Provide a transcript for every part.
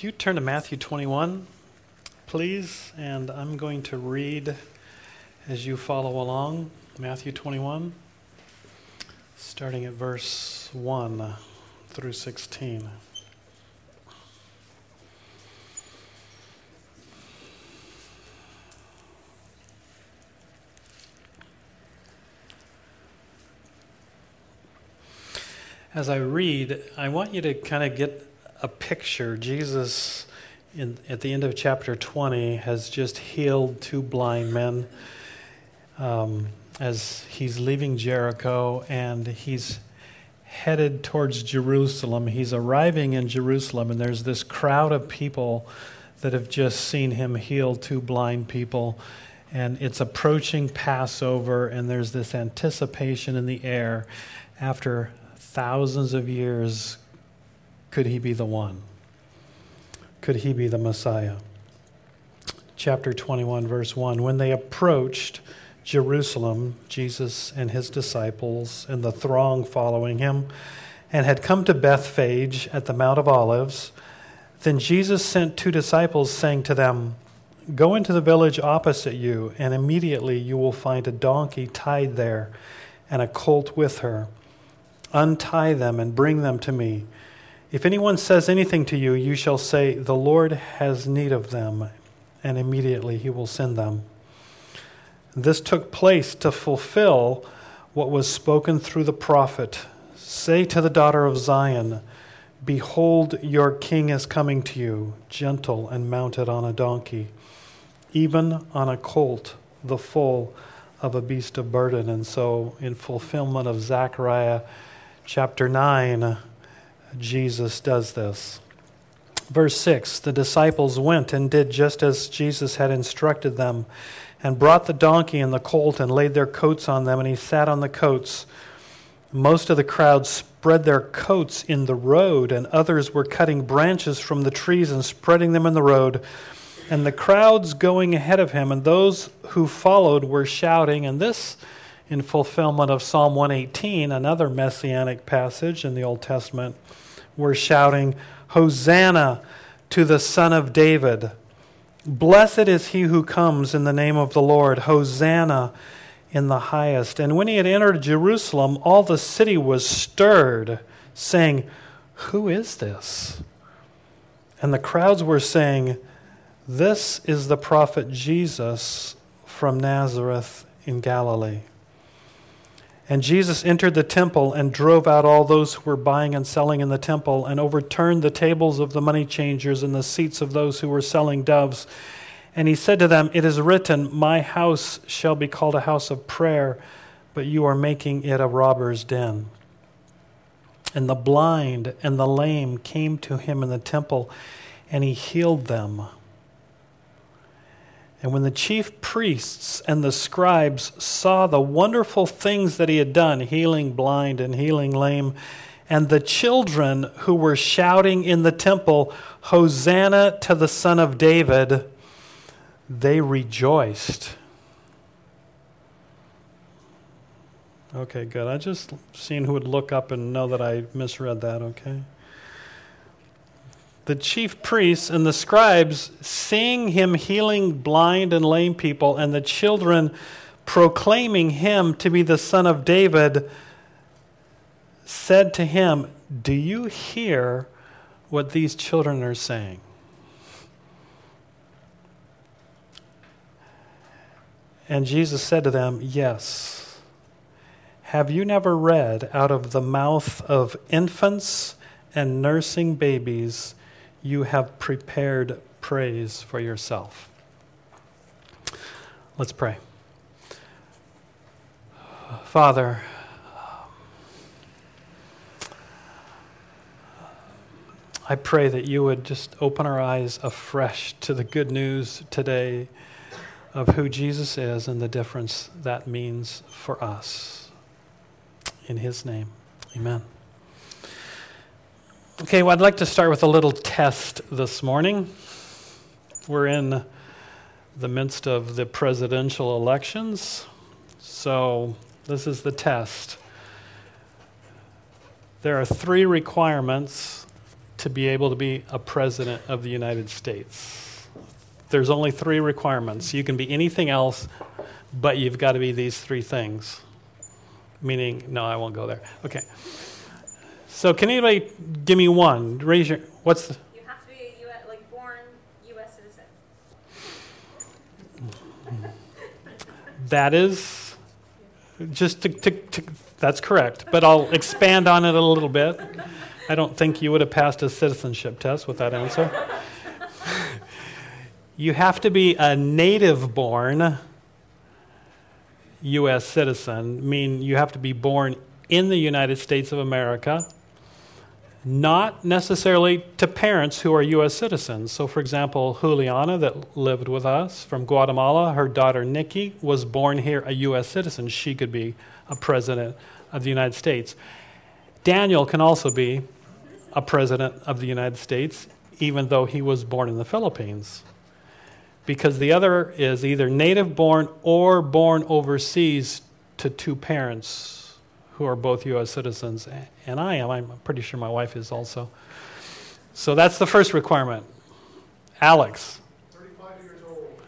If you turn to Matthew 21, please, and I'm going to read as you follow along. Matthew 21, starting at verse 1 through 16. As I read, I want you to kind of get a picture. Jesus, in, at the end of chapter 20, has just healed two blind men um, as he's leaving Jericho and he's headed towards Jerusalem. He's arriving in Jerusalem, and there's this crowd of people that have just seen him heal two blind people. And it's approaching Passover, and there's this anticipation in the air after thousands of years could he be the one? Could he be the Messiah? Chapter 21, verse 1 When they approached Jerusalem, Jesus and his disciples and the throng following him, and had come to Bethphage at the Mount of Olives, then Jesus sent two disciples, saying to them, Go into the village opposite you, and immediately you will find a donkey tied there and a colt with her. Untie them and bring them to me. If anyone says anything to you, you shall say, The Lord has need of them, and immediately he will send them. This took place to fulfill what was spoken through the prophet Say to the daughter of Zion, Behold, your king is coming to you, gentle and mounted on a donkey, even on a colt, the foal of a beast of burden. And so, in fulfillment of Zechariah chapter 9, Jesus does this. Verse 6 The disciples went and did just as Jesus had instructed them, and brought the donkey and the colt and laid their coats on them, and he sat on the coats. Most of the crowd spread their coats in the road, and others were cutting branches from the trees and spreading them in the road. And the crowds going ahead of him and those who followed were shouting, and this in fulfillment of Psalm 118, another messianic passage in the Old Testament were shouting, Hosanna to the Son of David. Blessed is he who comes in the name of the Lord. Hosanna in the highest. And when he had entered Jerusalem, all the city was stirred, saying, Who is this? And the crowds were saying, This is the prophet Jesus from Nazareth in Galilee. And Jesus entered the temple and drove out all those who were buying and selling in the temple, and overturned the tables of the money changers and the seats of those who were selling doves. And he said to them, It is written, My house shall be called a house of prayer, but you are making it a robber's den. And the blind and the lame came to him in the temple, and he healed them. And when the chief priests and the scribes saw the wonderful things that he had done, healing blind and healing lame, and the children who were shouting in the temple, Hosanna to the Son of David, they rejoiced. Okay, good. I just seen who would look up and know that I misread that, okay? The chief priests and the scribes, seeing him healing blind and lame people, and the children proclaiming him to be the son of David, said to him, Do you hear what these children are saying? And Jesus said to them, Yes. Have you never read out of the mouth of infants and nursing babies? You have prepared praise for yourself. Let's pray. Father, I pray that you would just open our eyes afresh to the good news today of who Jesus is and the difference that means for us. In his name, amen. Okay, well, I'd like to start with a little test this morning. We're in the midst of the presidential elections, so this is the test. There are three requirements to be able to be a president of the United States? There's only three requirements. You can be anything else, but you've got to be these three things. Meaning, no, I won't go there. Okay. So, can anybody give me one? Raise your. What's the. You have to be a US, like born U.S. citizen. That is just to, to, to, that's correct, but I'll expand on it a little bit. I don't think you would have passed a citizenship test with that answer. you have to be a native born U.S. citizen, mean you have to be born in the United States of America not necessarily to parents who are U.S. citizens. So, for example, Juliana, that lived with us from Guatemala, her daughter Nikki was born here a U.S. citizen. She could be a president of the United States. Daniel can also be a president of the United States, even though he was born in the Philippines. Because the other is either native born or born overseas to two parents who are both U.S. citizens, and I am. I'm pretty sure my wife is also. So that's the first requirement. Alex. 35 years old.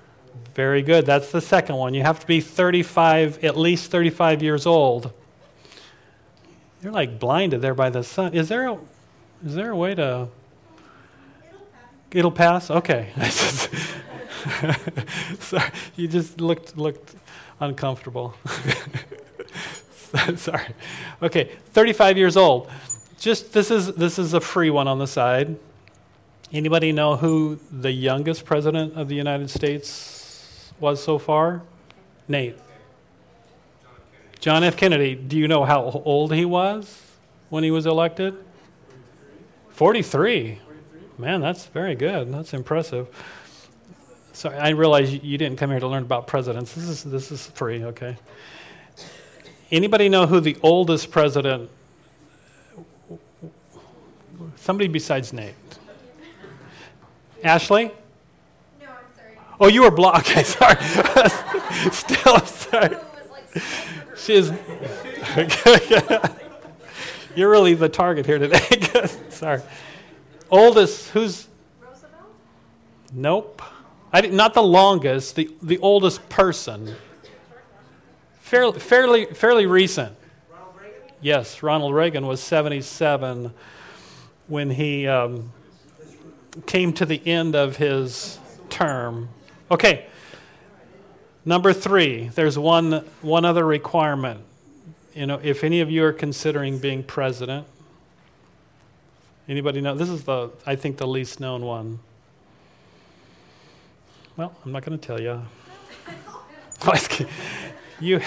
Very good. That's the second one. You have to be 35, at least 35 years old. You're like blinded there by the sun. Is there a, is there a way to? It'll pass. It'll pass? Okay. Sorry, you just looked looked uncomfortable. Sorry. Okay, 35 years old. Just this is this is a free one on the side. Anybody know who the youngest president of the United States was so far? Nate. John F. Kennedy. Do you know how old he was when he was elected? 43. Man, that's very good. That's impressive. Sorry, I realize you didn't come here to learn about presidents. This is this is free, okay? Anybody know who the oldest president? Somebody besides Nate. Ashley? No, I'm sorry. Oh, you were blocked. Okay, sorry. Still, sorry. She is. You're really the target here today. sorry. Oldest, who's. Roosevelt? Nope. I, not the longest, the, the oldest person fairly, fairly, fairly recent. Ronald Reagan? Yes, Ronald Reagan was 77 when he um, came to the end of his term. Okay, number three, there's one, one other requirement. You know, if any of you are considering being president, anybody know? This is the, I think, the least known one. Well, I'm not going to tell you. you,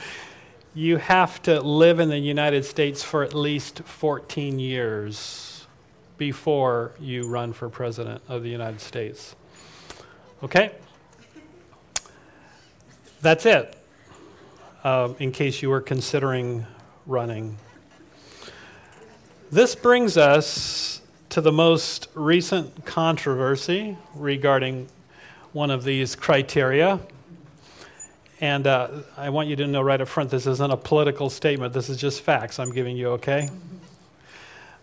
you have to live in the United States for at least 14 years before you run for president of the United States. Okay? That's it, uh, in case you were considering running. This brings us to the most recent controversy regarding one of these criteria. And uh, I want you to know right up front this isn't a political statement, this is just facts I'm giving you, okay?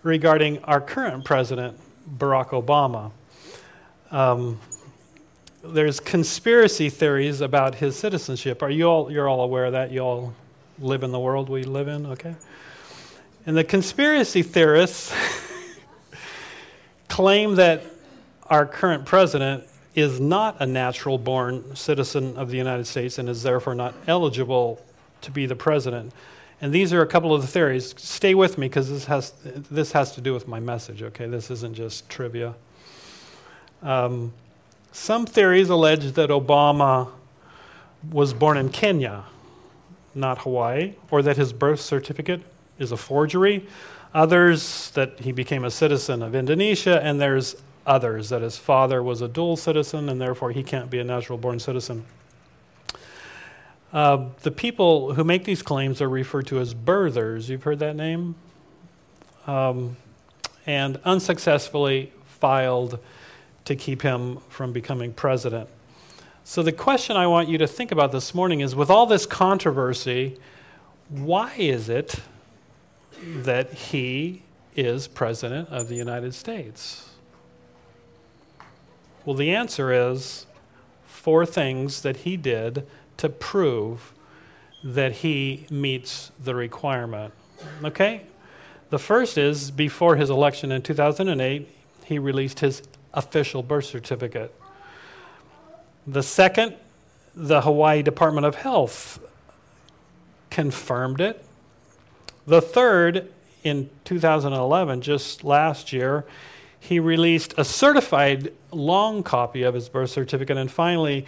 Regarding our current president, Barack Obama. Um, there's conspiracy theories about his citizenship. Are you all you're all aware of that? You all live in the world we live in, okay? And the conspiracy theorists claim that our current president is not a natural born citizen of the United States and is therefore not eligible to be the president. And these are a couple of the theories. Stay with me because this has, this has to do with my message, okay? This isn't just trivia. Um, some theories allege that Obama was born in Kenya, not Hawaii, or that his birth certificate is a forgery. Others that he became a citizen of Indonesia, and there's others, that his father was a dual citizen and therefore he can't be a natural born citizen. Uh, the people who make these claims are referred to as birthers. You've heard that name? Um, and unsuccessfully filed to keep him from becoming president. So, the question I want you to think about this morning is with all this controversy, why is it that he is President of the United States? Well, the answer is four things that he did to prove that he meets the requirement. Okay? The first is before his election in 2008, he released his official birth certificate. The second, the Hawaii Department of Health confirmed it. The third, in 2011, just last year, he released a certified long copy of his birth certificate. And finally,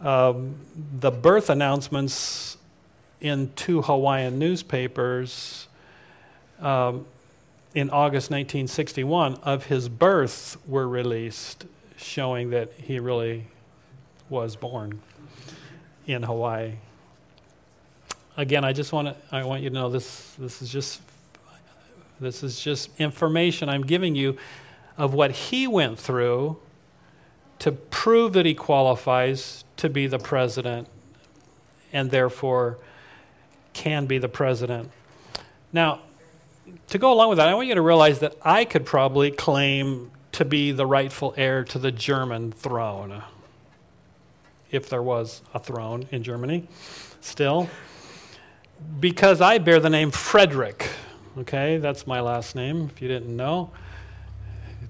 um, the birth announcements in two Hawaiian newspapers um, in August 1961 of his birth were released, showing that he really was born in Hawaii. Again, I just want to I want you to know this this is just this is just information I'm giving you of what he went through to prove that he qualifies to be the president and therefore can be the president. Now, to go along with that, I want you to realize that I could probably claim to be the rightful heir to the German throne, if there was a throne in Germany still, because I bear the name Frederick. Okay, that's my last name, if you didn't know.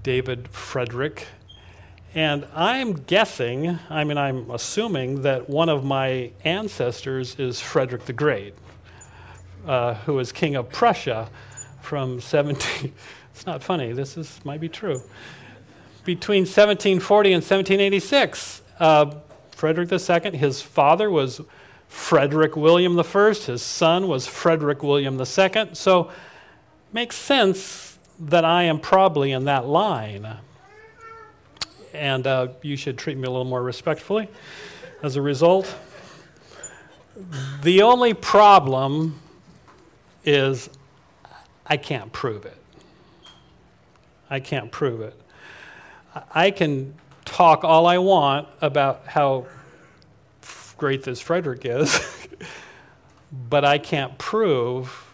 David Frederick. And I'm guessing, I mean, I'm assuming that one of my ancestors is Frederick the Great, uh, who was king of Prussia from 17. it's not funny, this is, might be true. Between 1740 and 1786, uh, Frederick II, his father was Frederick William I, his son was Frederick William II. So, makes sense that I am probably in that line. And uh, you should treat me a little more respectfully as a result. The only problem is I can't prove it. I can't prove it. I can talk all I want about how great this Frederick is, but I can't prove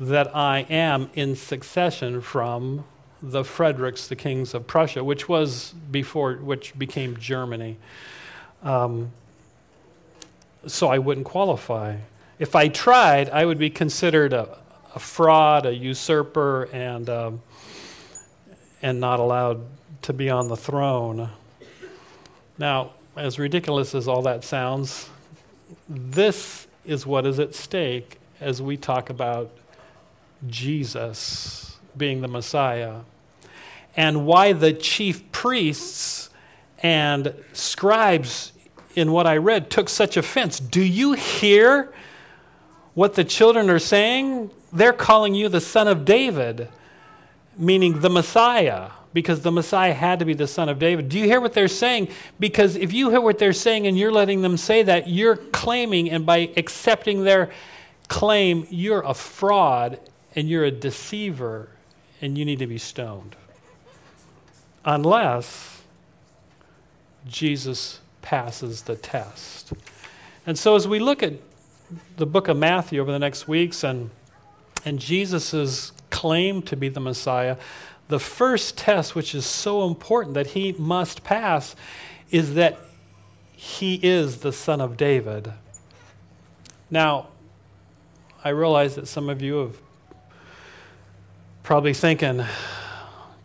that I am in succession from the Fredericks, the kings of Prussia, which was before, which became Germany. Um, so I wouldn't qualify. If I tried, I would be considered a, a fraud, a usurper, and, um, and not allowed to be on the throne. Now, as ridiculous as all that sounds, this is what is at stake as we talk about Jesus being the Messiah and why the chief priests and scribes in what I read took such offense. Do you hear what the children are saying? They're calling you the son of David, meaning the Messiah, because the Messiah had to be the son of David. Do you hear what they're saying? Because if you hear what they're saying and you're letting them say that, you're claiming, and by accepting their claim, you're a fraud and you're a deceiver and you need to be stoned. Unless Jesus passes the test. And so as we look at the book of Matthew over the next weeks and and Jesus' claim to be the Messiah, the first test, which is so important that he must pass, is that he is the son of David. Now, I realize that some of you have probably thinking,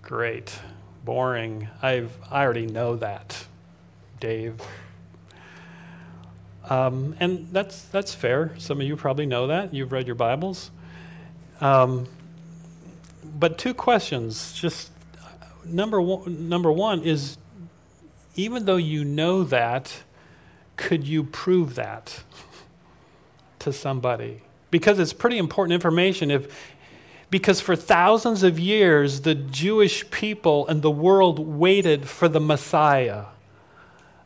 great, boring. I've, I already know that, Dave. Um, and that's, that's fair. Some of you probably know that. You've read your Bibles. Um, but two questions. Just number one, number one is even though you know that, could you prove that to somebody? Because it's pretty important information. If, because for thousands of years, the Jewish people and the world waited for the Messiah,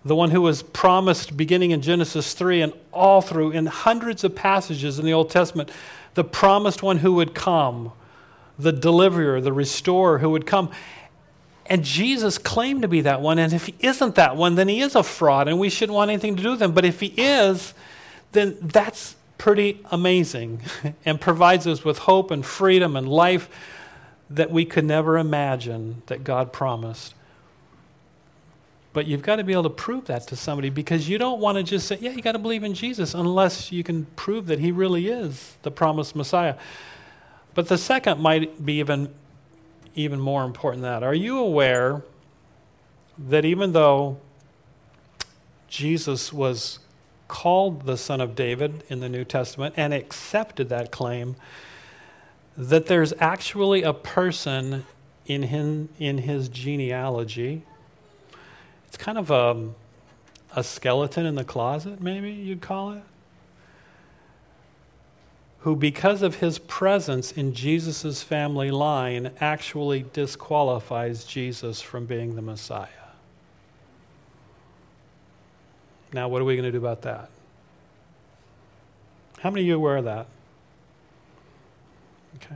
the one who was promised beginning in Genesis 3 and all through in hundreds of passages in the Old Testament the promised one who would come, the deliverer, the restorer who would come. And Jesus claimed to be that one. And if he isn't that one, then he is a fraud and we shouldn't want anything to do with him. But if he is, then that's pretty amazing and provides us with hope and freedom and life. that we could never imagine that God promised. But you've got to be able to prove that to somebody because you don't want to just say, yeah, you got to believe in Jesus unless you can prove that he really is the promised Messiah. But the second might be even, even more important than that. Are you aware that even though Jesus was called the Son of David in the New Testament and accepted that claim, that there's actually a person in, him, in his genealogy. It's kind of a, a skeleton in the closet, maybe you'd call it. Who, because of his presence in Jesus' family line, actually disqualifies Jesus from being the Messiah. Now, what are we going to do about that? How many of you are aware of that? Okay.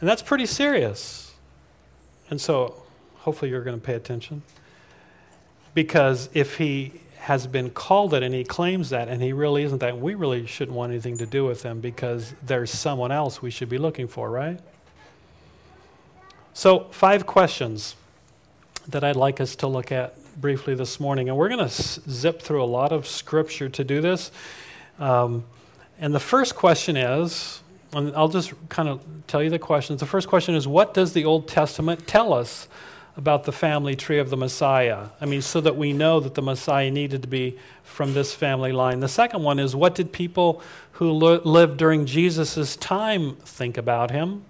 And that's pretty serious. And so, hopefully, you're going to pay attention. Because if he has been called it and he claims that and he really isn't that, we really shouldn't want anything to do with him because there's someone else we should be looking for, right? So, five questions that I'd like us to look at briefly this morning. And we're going to zip through a lot of scripture to do this. Um, and the first question is, and I'll just kind of tell you the questions. The first question is, what does the Old Testament tell us about the family tree of the Messiah? I mean, so that we know that the Messiah needed to be from this family line. The second one is, what did people who li- lived during Jesus' time think about him?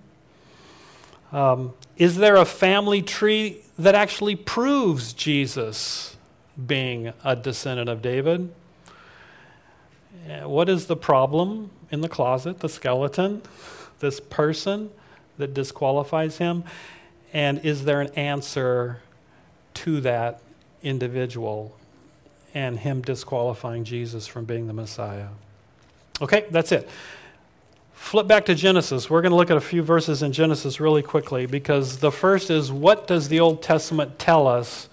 Um, is there a family tree that actually proves Jesus being a descendant of David? What is the problem in the closet, the skeleton, this person that disqualifies him? And is there an answer to that individual and him disqualifying Jesus from being the Messiah? Okay, that's it. Flip back to Genesis. We're going to look at a few verses in Genesis really quickly because the first is what does the Old Testament tell us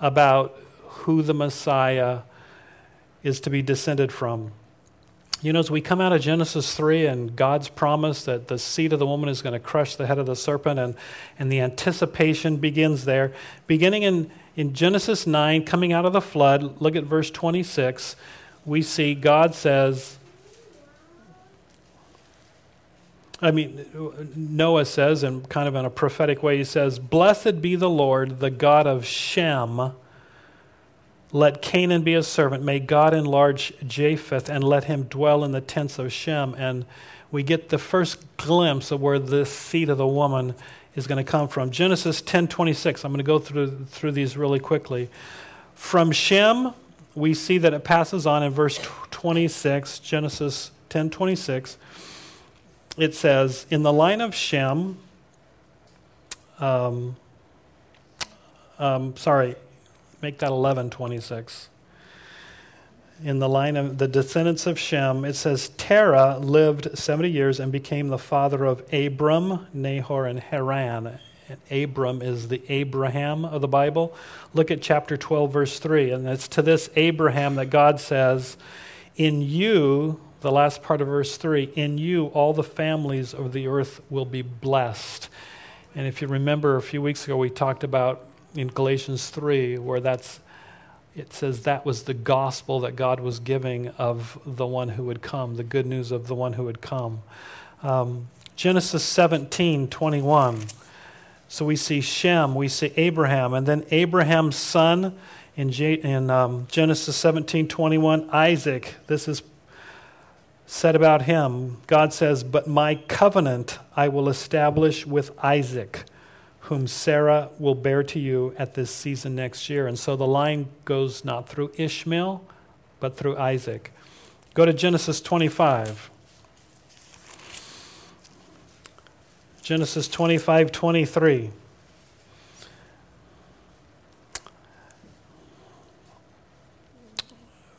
about who the Messiah is to be descended from? You know, as we come out of Genesis 3 and God's promise that the seed of the woman is going to crush the head of the serpent, and, and the anticipation begins there. Beginning in, in Genesis 9, coming out of the flood, look at verse 26, we see God says, I mean, Noah says, and kind of in a prophetic way, he says, Blessed be the Lord, the God of Shem. Let Canaan be a servant. May God enlarge Japheth and let him dwell in the tents of Shem. And we get the first glimpse of where the seed of the woman is going to come from. Genesis 10:26. I'm going to go through through these really quickly. From Shem, we see that it passes on in verse 26, Genesis 10:26 it says, In the line of Shem, um, um, sorry, make that 1126. In the line of the descendants of Shem, it says, Terah lived 70 years and became the father of Abram, Nahor, and Haran. And Abram is the Abraham of the Bible. Look at chapter 12, verse 3. And it's to this Abraham that God says, In you, the last part of verse 3 In you, all the families of the earth will be blessed. And if you remember a few weeks ago, we talked about in Galatians 3, where that's it says that was the gospel that God was giving of the one who would come, the good news of the one who would come. Um, Genesis 17, 21. So we see Shem, we see Abraham, and then Abraham's son in, in um, Genesis 17, 21, Isaac. This is said about him, God says, But my covenant I will establish with Isaac, whom Sarah will bear to you at this season next year. And so the line goes not through Ishmael, but through Isaac. Go to Genesis 25. Genesis 25, 23.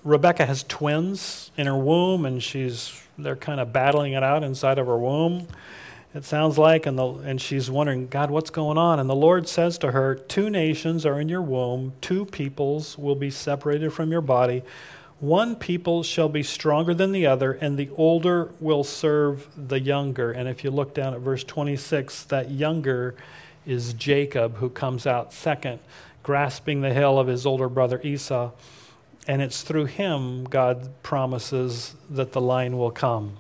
Rebecca has twins in her womb, and she's they're kind of battling it out inside of her womb. It sounds like, and the and she's wondering, God, what's going on? And the Lord says to her, Two nations are in your womb, two peoples will be separated from your body. One people shall be stronger than the other, and the older will serve the younger. And if you look down at verse 26, that younger is Jacob, who comes out second, grasping the heel of his older brother Esau. And it's through him God promises that the line will come.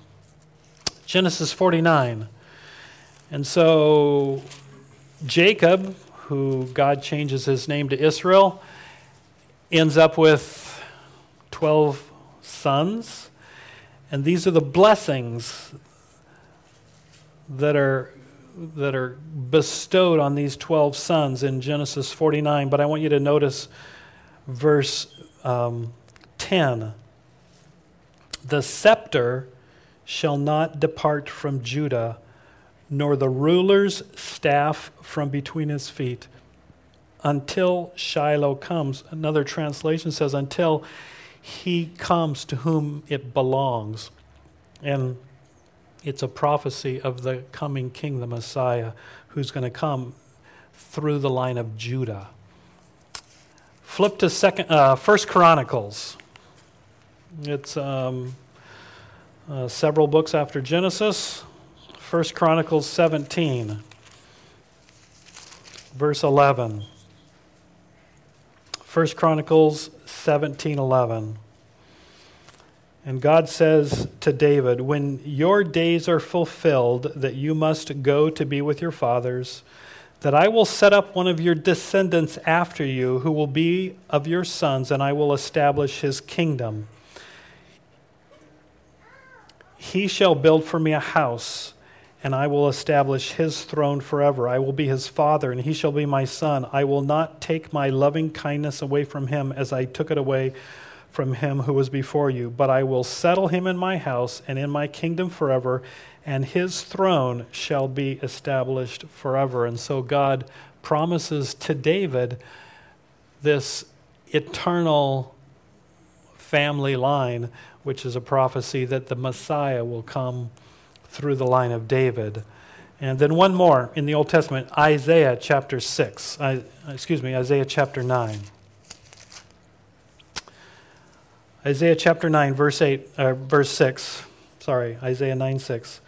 Genesis 49. And so Jacob, who God changes his name to Israel, ends up with 12 sons. And these are the blessings that are, that are bestowed on these 12 sons in Genesis 49. But I want you to notice verse um, 10. The scepter shall not depart from Judah, nor the ruler's staff from between his feet, until Shiloh comes. Another translation says, until he comes to whom it belongs. And it's a prophecy of the coming king, the Messiah, who's going to come through the line of Judah. Flip to second, uh, First Chronicles. It's um, uh, several books after Genesis. First Chronicles 17, verse 11. First Chronicles 17:11. And God says to David, "When your days are fulfilled that you must go to be with your fathers, that I will set up one of your descendants after you who will be of your sons and I will establish his kingdom. He shall build for me a house, and I will establish his throne forever. I will be his father, and he shall be my son. I will not take my loving kindness away from him as I took it away from him who was before you, but I will settle him in my house and in my kingdom forever, and his throne shall be established forever. And so God promises to David this eternal family line which is a prophecy that the Messiah will come through the line of David. And then one more in the Old Testament, Isaiah chapter 6. I, excuse me, Isaiah chapter 9. Isaiah chapter 9, verse 8, uh, verse 6. Sorry, Isaiah 9, 6.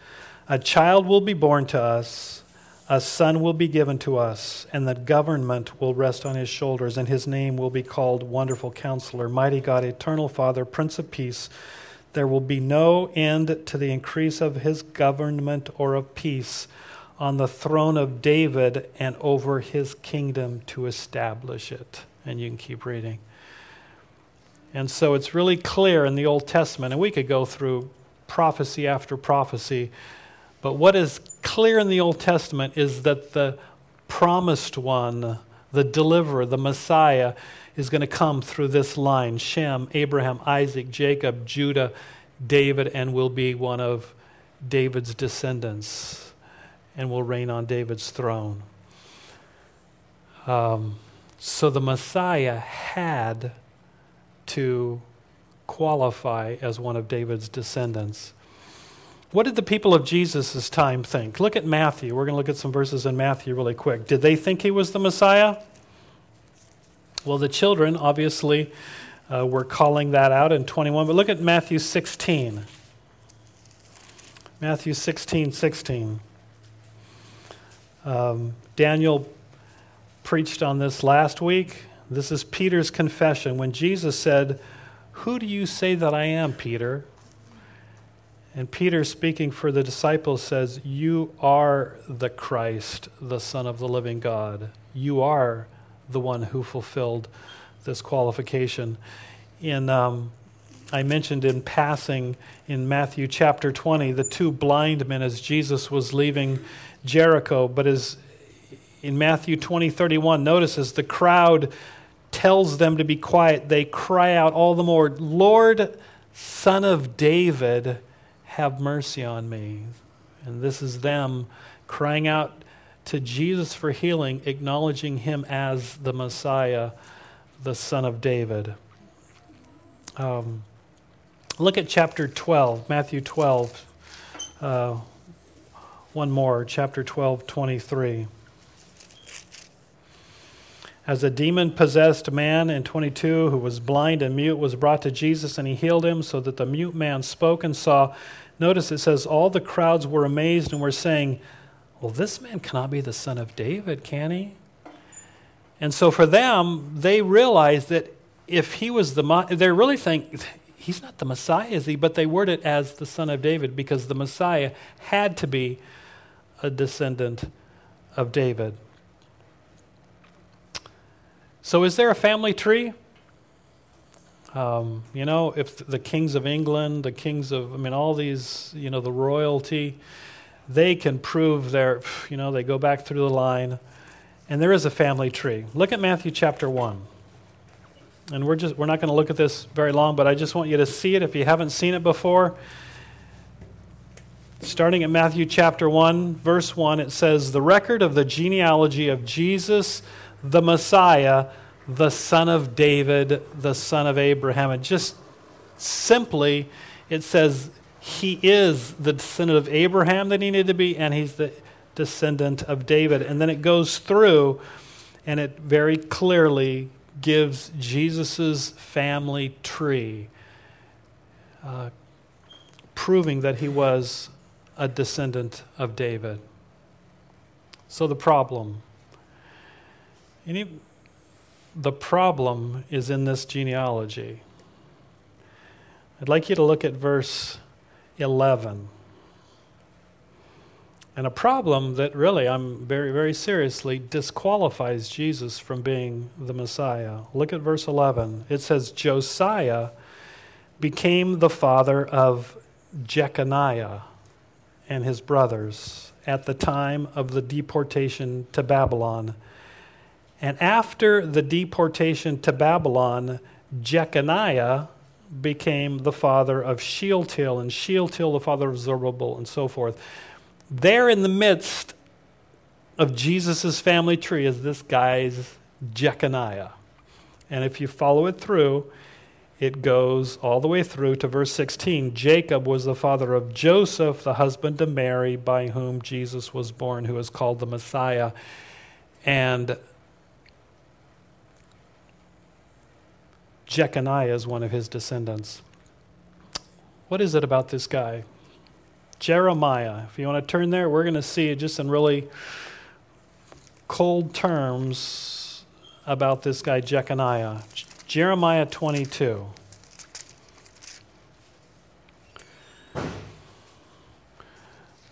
A child will be born to us a son will be given to us, and the government will rest on his shoulders, and his name will be called Wonderful Counselor, Mighty God, Eternal Father, Prince of Peace. There will be no end to the increase of his government or of peace on the throne of David and over his kingdom to establish it. And you can keep reading. And so it's really clear in the Old Testament, and we could go through prophecy after prophecy but what is clear in the Old Testament is that the promised one, the deliverer, the Messiah, is going to come through this line Shem, Abraham, Isaac, Jacob, Judah, David, and will be one of David's descendants and will reign on David's throne. Um, so the Messiah had to qualify as one of David's descendants. What did the people of Jesus' time think? Look at Matthew. We're going to look at some verses in Matthew really quick. Did they think he was the Messiah? Well, the children obviously uh, were calling that out in 21, but look at Matthew 16. Matthew 16, 16. Um, Daniel preached on this last week. This is Peter's confession when Jesus said, Who do you say that I am, Peter? And Peter, speaking for the disciples, says, You are the Christ, the Son of the living God. You are the one who fulfilled this qualification. In, um, I mentioned in passing in Matthew chapter 20 the two blind men as Jesus was leaving Jericho. But as in Matthew 20 31, notice as the crowd tells them to be quiet, they cry out all the more, Lord, Son of David have mercy on me. And this is them crying out to Jesus for healing, acknowledging him as the Messiah, the Son of David. Um, look at chapter 12, Matthew 12. Uh, one more, chapter 12, 23. as a demon possessed man in 22 who was blind and mute was brought to Jesus and he healed him so that the mute man spoke and saw. Notice it says, All the crowds were amazed and were saying, Well, this man cannot be the son of David, can he? And so for them, they realized that if he was the, they're really saying, He's not the Messiah, is he? But they word it as the son of David because the Messiah had to be a descendant of David. So, is there a family tree? Um, you know, if the kings of England, the kings of, I mean, all these, you know, the royalty, they can prove their, you know, they go back through the line, and there is a family tree. Look at Matthew chapter 1. And we're just we're not going to look at this very long, but I just want you to see it if you haven't seen it before. Starting at Matthew chapter 1, verse 1, it says, The record of the genealogy of Jesus the Messiah, the son of David, the son of Abraham. And just simply, it says he is the descendant of Abraham that he needed to be, and he's the descendant of David. And then it goes through, and it very clearly gives Jesus' family tree, uh, proving that he was a descendant of David. So the problem any, the problem is in this genealogy. I'd like you to look at verse 11. And a problem that really, I'm very, very seriously, disqualifies Jesus from being the Messiah. Look at verse 11. It says, Josiah became the father of Jeconiah and his brothers at the time of the deportation to Babylon and after the deportation to Babylon, Jeconiah became the father of Shealtiel, and Shealtiel the father of Zerubbabel, and so forth. There in the midst of Jesus' family tree is this guy's Jeconiah. And if you follow it through, it goes all the way through to verse 16. Jacob was the father of Joseph, the husband of Mary, by whom Jesus was born, who is called the Messiah. And Jeconiah is one of his descendants. What is it about this guy? Jeremiah. If you want to turn there, we're going to see just in really cold terms about this guy, Jeconiah. Jeremiah 22.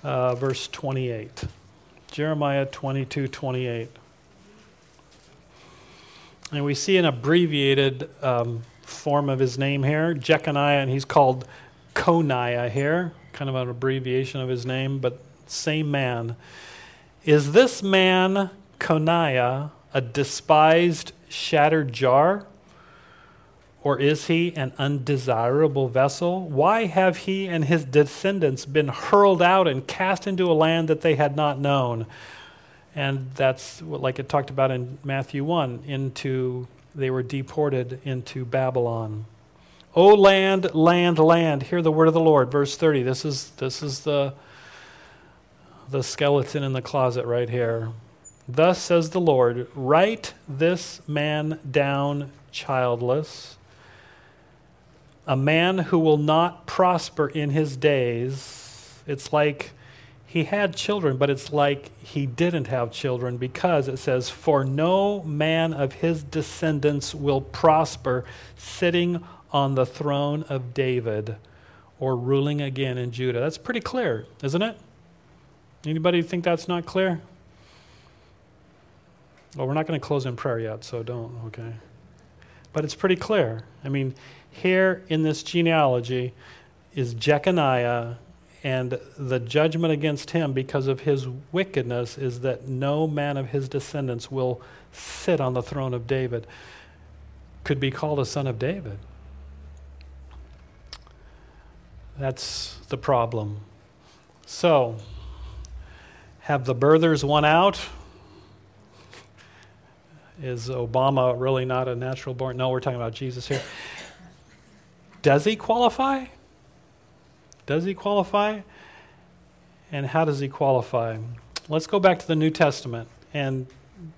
Uh, verse 28. Jeremiah 22 28. And we see an abbreviated um, form of his name here, Jeconiah, and he's called Coniah here, kind of an abbreviation of his name, but same man. Is this man, Coniah, a despised, shattered jar? Or is he an undesirable vessel? Why have he and his descendants been hurled out and cast into a land that they had not known? And that's what, like it talked about in Matthew 1, into they were deported into Babylon. O land, land, land, hear the word of the Lord. Verse 30. This is this is the the skeleton in the closet right here. Thus says the Lord, write this man down childless, a man who will not prosper in his days. It's like he had children, but it's like he didn't have children because it says, For no man of his descendants will prosper sitting on the throne of David or ruling again in Judah. That's pretty clear, isn't it? Anybody think that's not clear? Well, we're not going to close in prayer yet, so don't, okay? But it's pretty clear. I mean, here in this genealogy is Jeconiah and the judgment against him because of his wickedness is that no man of his descendants will sit on the throne of David, could be called a son of David. That's the problem. So, have the birthers won out? Is Obama really not a natural born? No, we're talking about Jesus here. Does he qualify? Does he qualify? And how does he qualify? Let's go back to the New Testament. And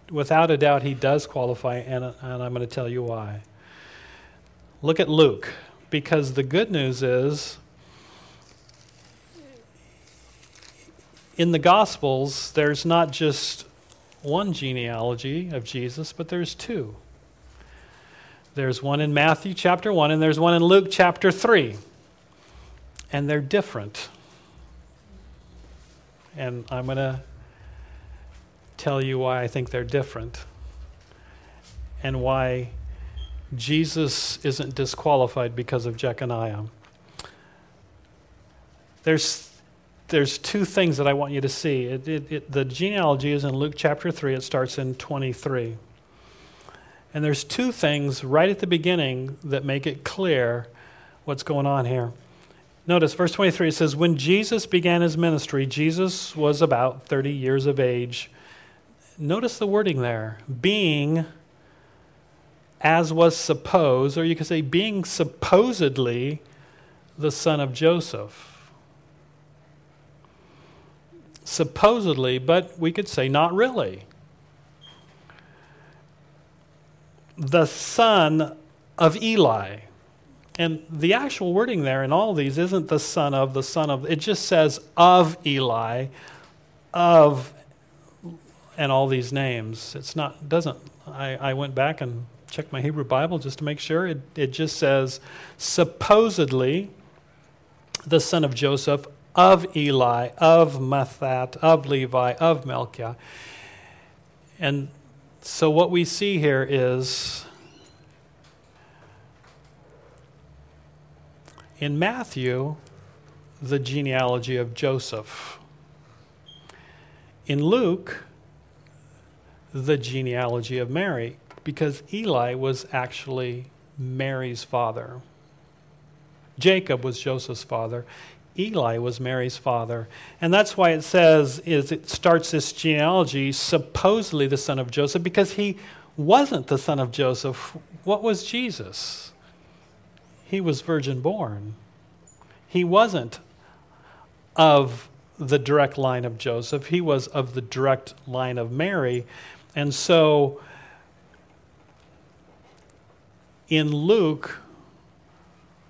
without a doubt, he does qualify, and, and I'm going to tell you why. Look at Luke, because the good news is in the Gospels, there's not just one genealogy of Jesus, but there's two. There's one in Matthew chapter 1, and there's one in Luke chapter 3. And they're different. And I'm going to tell you why I think they're different and why Jesus isn't disqualified because of Jeconiah. There's there's two things that I want you to see. It, it, it, the genealogy is in Luke chapter 3, it starts in 23. And there's two things right at the beginning that make it clear what's going on here. Notice verse 23 it says, When Jesus began his ministry, Jesus was about 30 years of age. Notice the wording there being as was supposed, or you could say being supposedly the son of Joseph supposedly, but we could say not really. The son of Eli. And the actual wording there in all of these isn't the son of, the son of, it just says of Eli, of, and all these names. It's not, doesn't, I, I went back and checked my Hebrew Bible just to make sure. It, it just says supposedly the son of Joseph, of Eli, of Mathat, of Levi, of Melchiah. And so what we see here is in Matthew, the genealogy of Joseph. In Luke, the genealogy of Mary, because Eli was actually Mary's father. Jacob was Joseph's father. Eli was Mary's father. And that's why it says is it starts this genealogy supposedly the son of Joseph because he wasn't the son of Joseph. What was Jesus? He was virgin born. He wasn't of the direct line of Joseph. He was of the direct line of Mary. And so in Luke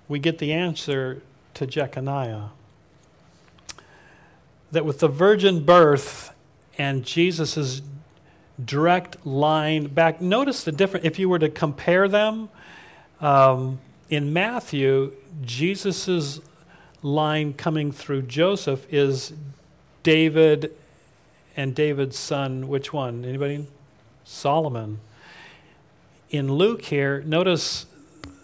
we get the answer to Jeconiah. That with the virgin birth and Jesus' direct line back, notice the difference. If you were to compare them, um, in Matthew, Jesus' line coming through Joseph is David and David's son. Which one? Anybody? Solomon. In Luke here, notice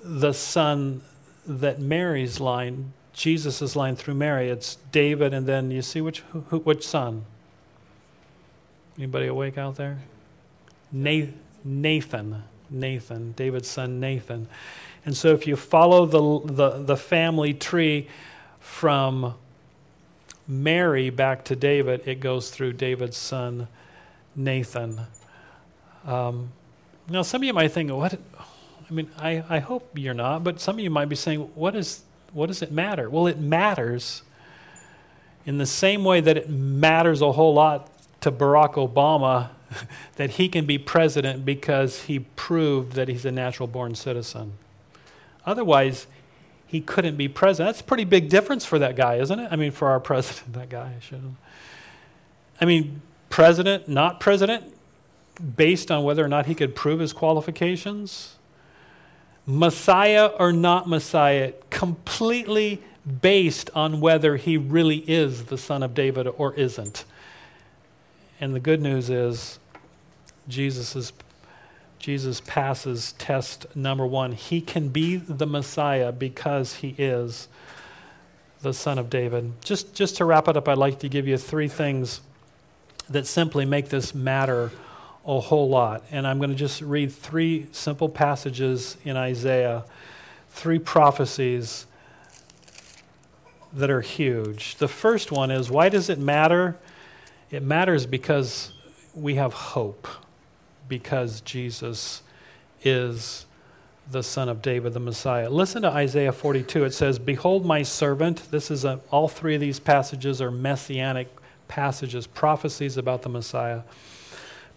the son that Mary's line Jesus' line through Mary. It's David, and then you see which who, which son? Anybody awake out there? Nathan. Nathan, David's son Nathan. And so if you follow the, the, the family tree from Mary back to David, it goes through David's son Nathan. Um, now, some of you might think, what? I mean, I, I hope you're not, but some of you might be saying, what is what does it matter? Well, it matters in the same way that it matters a whole lot to Barack Obama that he can be president because he proved that he's a natural born citizen. Otherwise, he couldn't be president. That's a pretty big difference for that guy, isn't it? I mean, for our president, that guy, I I mean, president, not president, based on whether or not he could prove his qualifications. Messiah or not Messiah, completely based on whether he really is the son of David or isn't. And the good news is Jesus is Jesus passes test number 1. He can be the Messiah because he is the son of David. Just just to wrap it up, I'd like to give you three things that simply make this matter a whole lot. And I'm going to just read three simple passages in Isaiah, three prophecies that are huge. The first one is why does it matter? It matters because we have hope, because Jesus is the son of David, the Messiah. Listen to Isaiah 42. It says, Behold my servant. This is a, all three of these passages are messianic passages, prophecies about the Messiah.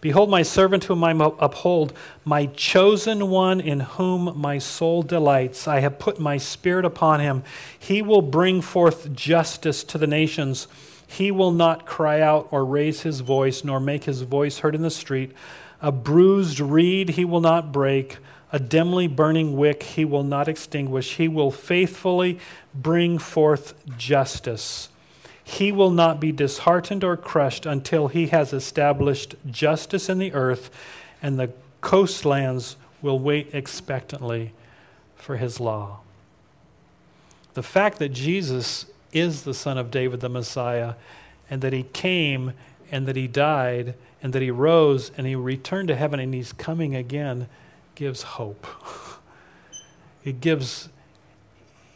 Behold, my servant whom I uphold, my chosen one in whom my soul delights. I have put my spirit upon him. He will bring forth justice to the nations. He will not cry out or raise his voice, nor make his voice heard in the street. A bruised reed he will not break, a dimly burning wick he will not extinguish. He will faithfully bring forth justice. He will not be disheartened or crushed until he has established justice in the earth, and the coastlands will wait expectantly for his law. The fact that Jesus is the Son of David, the Messiah, and that he came and that he died and that he rose and he returned to heaven and he's coming again gives hope. It gives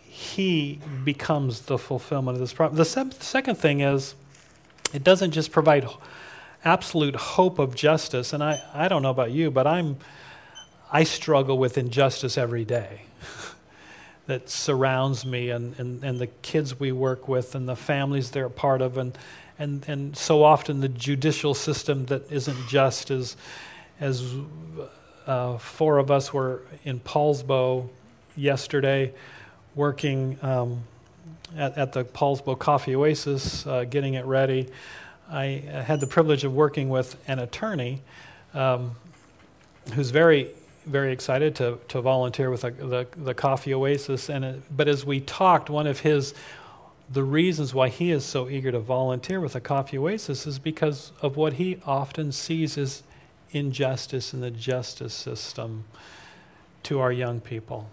he becomes the fulfillment of this problem. The se- second thing is, it doesn't just provide absolute hope of justice. And I, I don't know about you, but I'm, I struggle with injustice every day that surrounds me and, and, and the kids we work with and the families they're a part of. And, and, and so often the judicial system that isn't just as, as uh, four of us were in Poulsbo yesterday working um, at, at, the Poulsbo Coffee Oasis, uh, getting it ready. I had the privilege of working with an attorney um, who's very, very excited to, to volunteer with the, the, the Coffee Oasis. And it, but as we talked, one of his the reasons why he is so eager to volunteer with the Coffee Oasis is because of what he often sees as injustice in the justice system to our young people.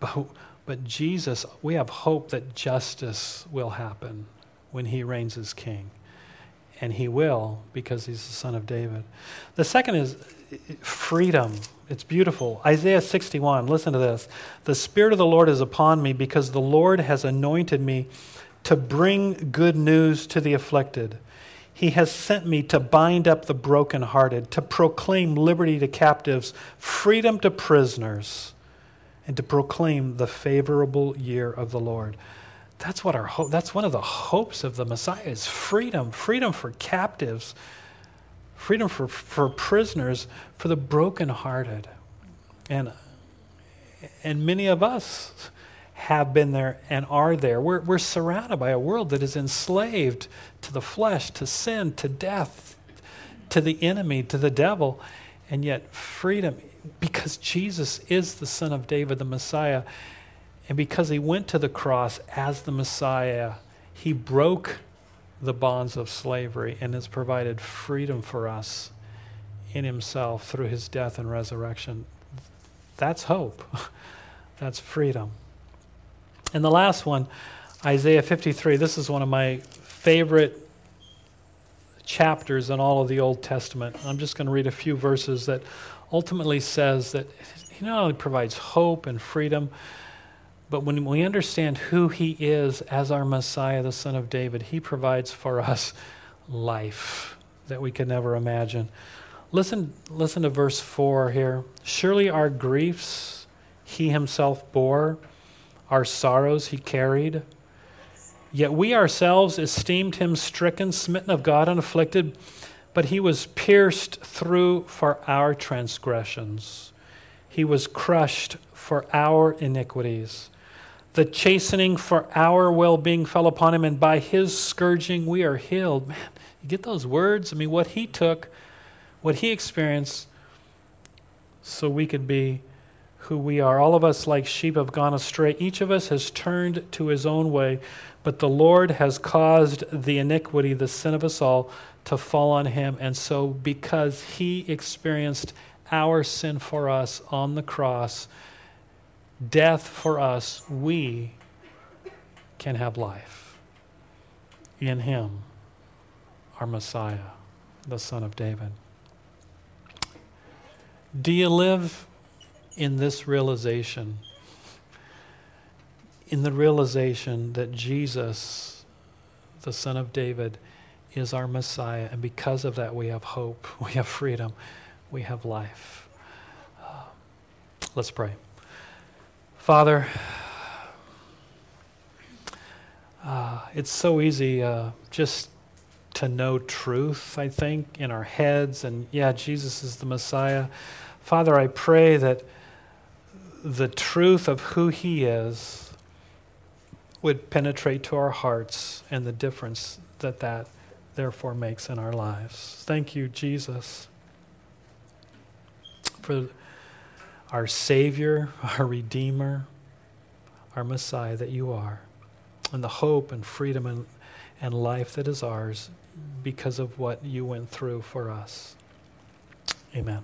But but Jesus, we have hope that justice will happen when he reigns as king. And he will because he's the son of David. The second is freedom. It's beautiful. Isaiah 61, listen to this. The Spirit of the Lord is upon me because the Lord has anointed me to bring good news to the afflicted. He has sent me to bind up the brokenhearted, to proclaim liberty to captives, freedom to prisoners and to proclaim the favorable year of the Lord. That's what our hope, that's one of the hopes of the Messiah is freedom, freedom for captives, freedom for, for prisoners, for the brokenhearted. And, and many of us have been there and are there. We're, we're surrounded by a world that is enslaved to the flesh, to sin, to death, to the enemy, to the devil. And yet, freedom because Jesus is the Son of David, the Messiah, and because he went to the cross as the Messiah, he broke the bonds of slavery and has provided freedom for us in himself through his death and resurrection. That's hope. That's freedom. And the last one, Isaiah 53. This is one of my favorite chapters in all of the Old Testament. I'm just going to read a few verses that ultimately says that he not only provides hope and freedom, but when we understand who he is as our Messiah, the Son of David, he provides for us life that we could never imagine. Listen, listen to verse 4 here. Surely our griefs he himself bore, our sorrows he carried. Yet we ourselves esteemed him stricken, smitten of God, and afflicted but he was pierced through for our transgressions, he was crushed for our iniquities. The chastening for our well being fell upon him, and by his scourging we are healed. Man, you get those words? I mean, what he took, what he experienced, so we could be who we are. All of us, like sheep, have gone astray. Each of us has turned to his own way, but the Lord has caused the iniquity, the sin of us all, to fall on him. And so, because he experienced our sin for us on the cross, death for us, we can have life in him, our Messiah, the Son of David. Do you live in this realization? In the realization that Jesus, the Son of David, is our Messiah, and because of that, we have hope, we have freedom, we have life. Uh, let's pray. Father, uh, it's so easy uh, just to know truth, I think, in our heads. And yeah, Jesus is the Messiah. Father, I pray that the truth of who He is would penetrate to our hearts and the difference that that therefore makes in our lives. Thank you, Jesus, for our Savior, our Redeemer, our Messiah that you are, and the hope and freedom and, and life that is ours because of what you went through for us. Amen.